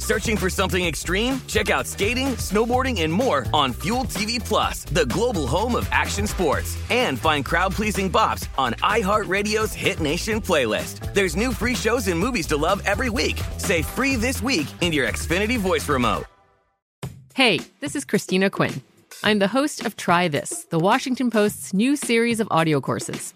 Searching for something extreme? Check out skating, snowboarding, and more on Fuel TV Plus, the global home of action sports. And find crowd-pleasing bops on iHeartRadio's Hit Nation playlist. There's new free shows and movies to love every week. Say free this week in your Xfinity voice remote. Hey, this is Christina Quinn. I'm the host of Try This, the Washington Post's new series of audio courses.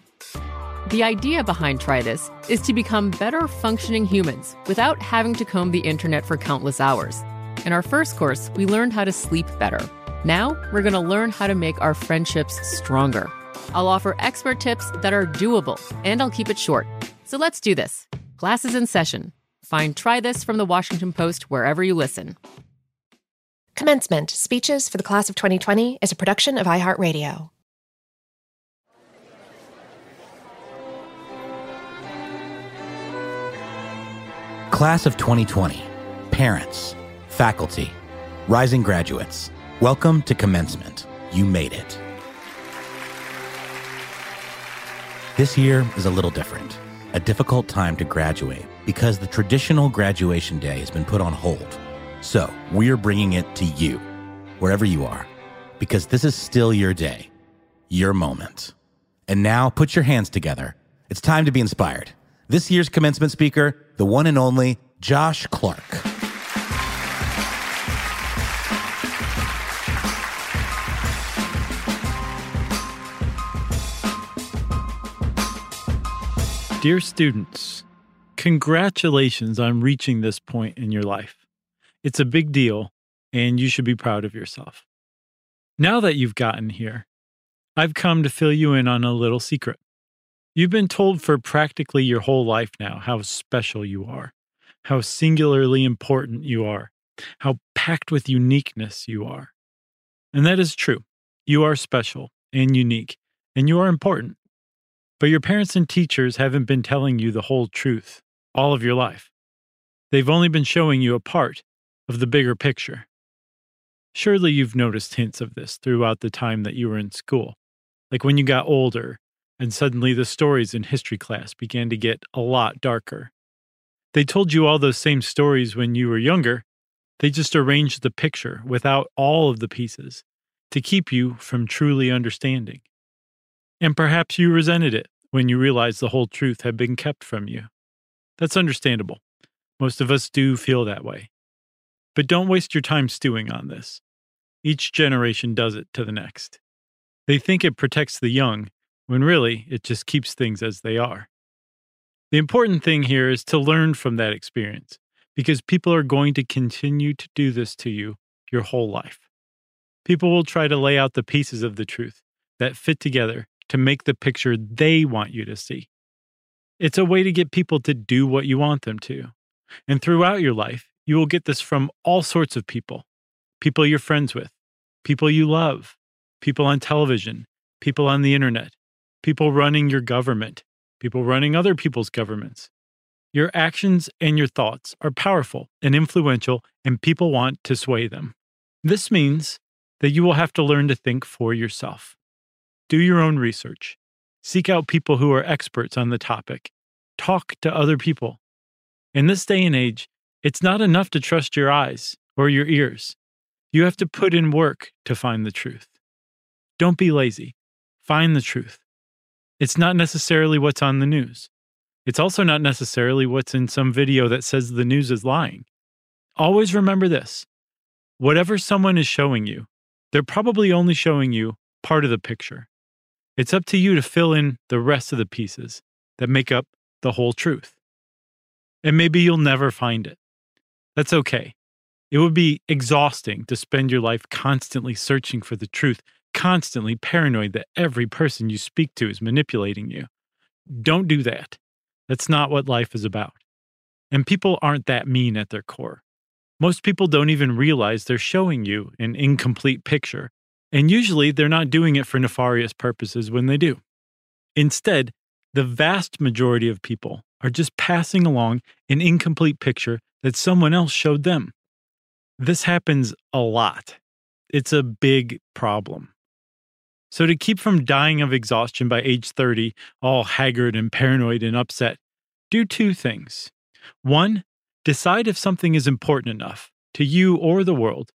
The idea behind Try This is to become better functioning humans without having to comb the internet for countless hours. In our first course, we learned how to sleep better. Now, we're going to learn how to make our friendships stronger. I'll offer expert tips that are doable, and I'll keep it short. So let's do this. Class is in session. Find Try This from the Washington Post wherever you listen. Commencement Speeches for the Class of 2020 is a production of iHeartRadio. Class of 2020, parents, faculty, rising graduates, welcome to commencement. You made it. This year is a little different, a difficult time to graduate because the traditional graduation day has been put on hold. So we're bringing it to you, wherever you are, because this is still your day, your moment. And now put your hands together. It's time to be inspired. This year's commencement speaker, the one and only Josh Clark. Dear students, congratulations on reaching this point in your life. It's a big deal, and you should be proud of yourself. Now that you've gotten here, I've come to fill you in on a little secret. You've been told for practically your whole life now how special you are, how singularly important you are, how packed with uniqueness you are. And that is true. You are special and unique, and you are important. But your parents and teachers haven't been telling you the whole truth all of your life. They've only been showing you a part of the bigger picture. Surely you've noticed hints of this throughout the time that you were in school, like when you got older and suddenly the stories in history class began to get a lot darker. They told you all those same stories when you were younger, they just arranged the picture without all of the pieces to keep you from truly understanding. And perhaps you resented it when you realized the whole truth had been kept from you. That's understandable. Most of us do feel that way. But don't waste your time stewing on this. Each generation does it to the next. They think it protects the young, when really it just keeps things as they are. The important thing here is to learn from that experience, because people are going to continue to do this to you your whole life. People will try to lay out the pieces of the truth that fit together to make the picture they want you to see. It's a way to get people to do what you want them to. And throughout your life, you will get this from all sorts of people people you're friends with, people you love, people on television, people on the internet, people running your government, people running other people's governments. Your actions and your thoughts are powerful and influential, and people want to sway them. This means that you will have to learn to think for yourself. Do your own research. Seek out people who are experts on the topic. Talk to other people. In this day and age, It's not enough to trust your eyes or your ears. You have to put in work to find the truth. Don't be lazy. Find the truth. It's not necessarily what's on the news. It's also not necessarily what's in some video that says the news is lying. Always remember this whatever someone is showing you, they're probably only showing you part of the picture. It's up to you to fill in the rest of the pieces that make up the whole truth. And maybe you'll never find it. That's okay. It would be exhausting to spend your life constantly searching for the truth, constantly paranoid that every person you speak to is manipulating you. Don't do that. That's not what life is about. And people aren't that mean at their core. Most people don't even realize they're showing you an incomplete picture, and usually they're not doing it for nefarious purposes when they do. Instead, the vast majority of people are just passing along an incomplete picture that someone else showed them. This happens a lot. It's a big problem. So, to keep from dying of exhaustion by age 30, all haggard and paranoid and upset, do two things. One, decide if something is important enough to you or the world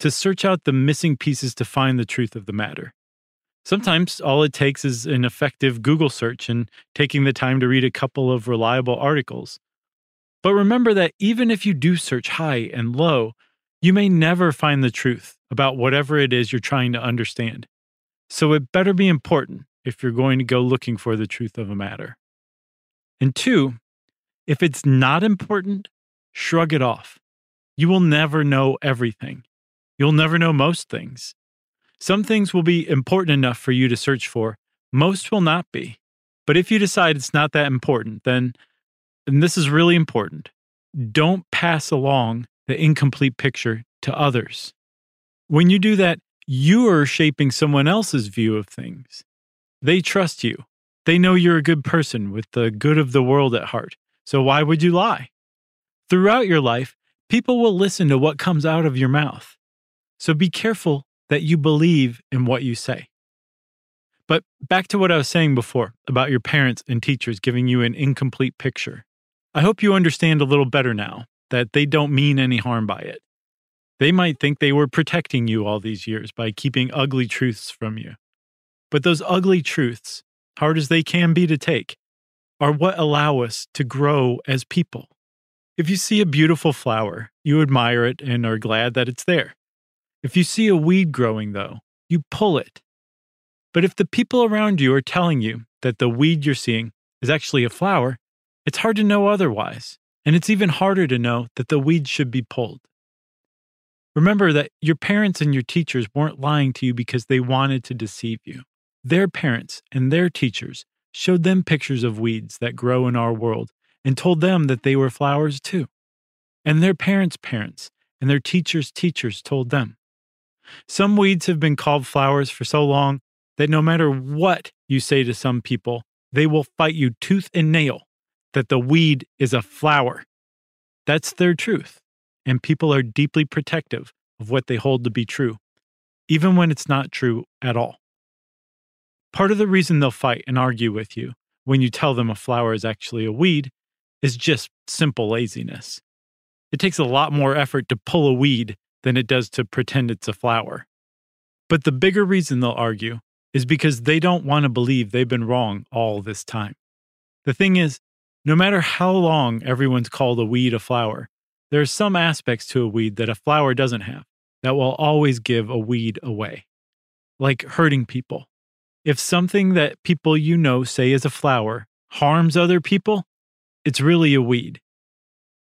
to search out the missing pieces to find the truth of the matter. Sometimes all it takes is an effective Google search and taking the time to read a couple of reliable articles. But remember that even if you do search high and low, you may never find the truth about whatever it is you're trying to understand. So it better be important if you're going to go looking for the truth of a matter. And two, if it's not important, shrug it off. You will never know everything. You'll never know most things. Some things will be important enough for you to search for, most will not be. But if you decide it's not that important, then, and this is really important, don't pass along the incomplete picture to others. When you do that, you are shaping someone else's view of things. They trust you. They know you're a good person with the good of the world at heart. So why would you lie? Throughout your life, people will listen to what comes out of your mouth. So be careful that you believe in what you say. But back to what I was saying before about your parents and teachers giving you an incomplete picture. I hope you understand a little better now that they don't mean any harm by it. They might think they were protecting you all these years by keeping ugly truths from you. But those ugly truths, hard as they can be to take, are what allow us to grow as people. If you see a beautiful flower, you admire it and are glad that it's there. If you see a weed growing, though, you pull it. But if the people around you are telling you that the weed you're seeing is actually a flower, it's hard to know otherwise. And it's even harder to know that the weed should be pulled. Remember that your parents and your teachers weren't lying to you because they wanted to deceive you. Their parents and their teachers showed them pictures of weeds that grow in our world and told them that they were flowers too. And their parents' parents and their teachers' teachers told them. Some weeds have been called flowers for so long that no matter what you say to some people, they will fight you tooth and nail that the weed is a flower. That's their truth and people are deeply protective of what they hold to be true, even when it's not true at all. Part of the reason they'll fight and argue with you when you tell them a flower is actually a weed is just simple laziness. It takes a lot more effort to pull a weed than it does to pretend it's a flower. But the bigger reason they'll argue is because they don't want to believe they've been wrong all this time. The thing is, no matter how long everyone's called a weed a flower, there are some aspects to a weed that a flower doesn't have that will always give a weed away, like hurting people. If something that people you know say is a flower harms other people, it's really a weed.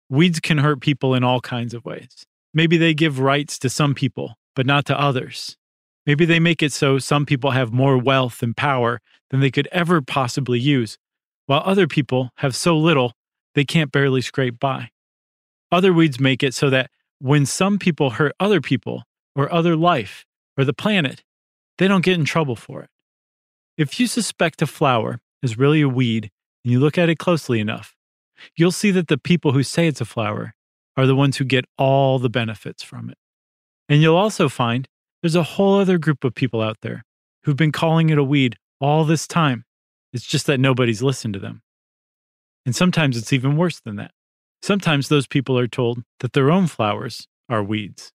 Weeds can hurt people in all kinds of ways. Maybe they give rights to some people, but not to others. Maybe they make it so some people have more wealth and power than they could ever possibly use, while other people have so little they can't barely scrape by. Other weeds make it so that when some people hurt other people or other life or the planet, they don't get in trouble for it. If you suspect a flower is really a weed and you look at it closely enough, you'll see that the people who say it's a flower are the ones who get all the benefits from it. And you'll also find there's a whole other group of people out there who've been calling it a weed all this time. It's just that nobody's listened to them. And sometimes it's even worse than that. Sometimes those people are told that their own flowers are weeds.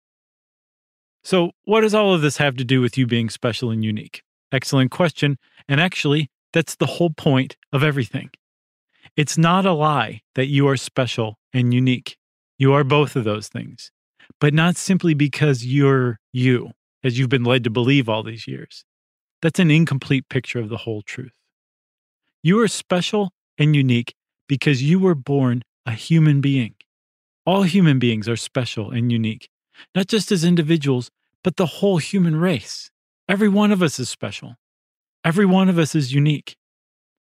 So, what does all of this have to do with you being special and unique? Excellent question. And actually, that's the whole point of everything. It's not a lie that you are special and unique. You are both of those things, but not simply because you're you, as you've been led to believe all these years. That's an incomplete picture of the whole truth. You are special and unique because you were born a human being. All human beings are special and unique, not just as individuals, but the whole human race. Every one of us is special. Every one of us is unique.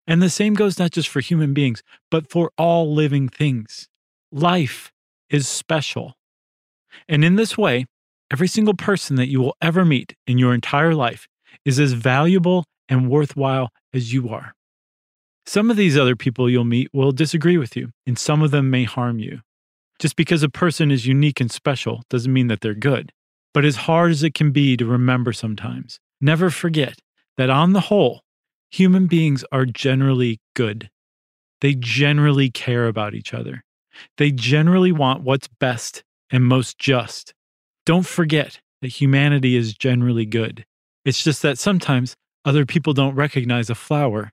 And the same goes not just for human beings, but for all living things. Life is special. And in this way, every single person that you will ever meet in your entire life is as valuable and worthwhile as you are. Some of these other people you'll meet will disagree with you, and some of them may harm you. Just because a person is unique and special doesn't mean that they're good. But as hard as it can be to remember sometimes, never forget that on the whole, human beings are generally good. They generally care about each other. They generally want what's best and most just. Don't forget that humanity is generally good. It's just that sometimes other people don't recognize a flower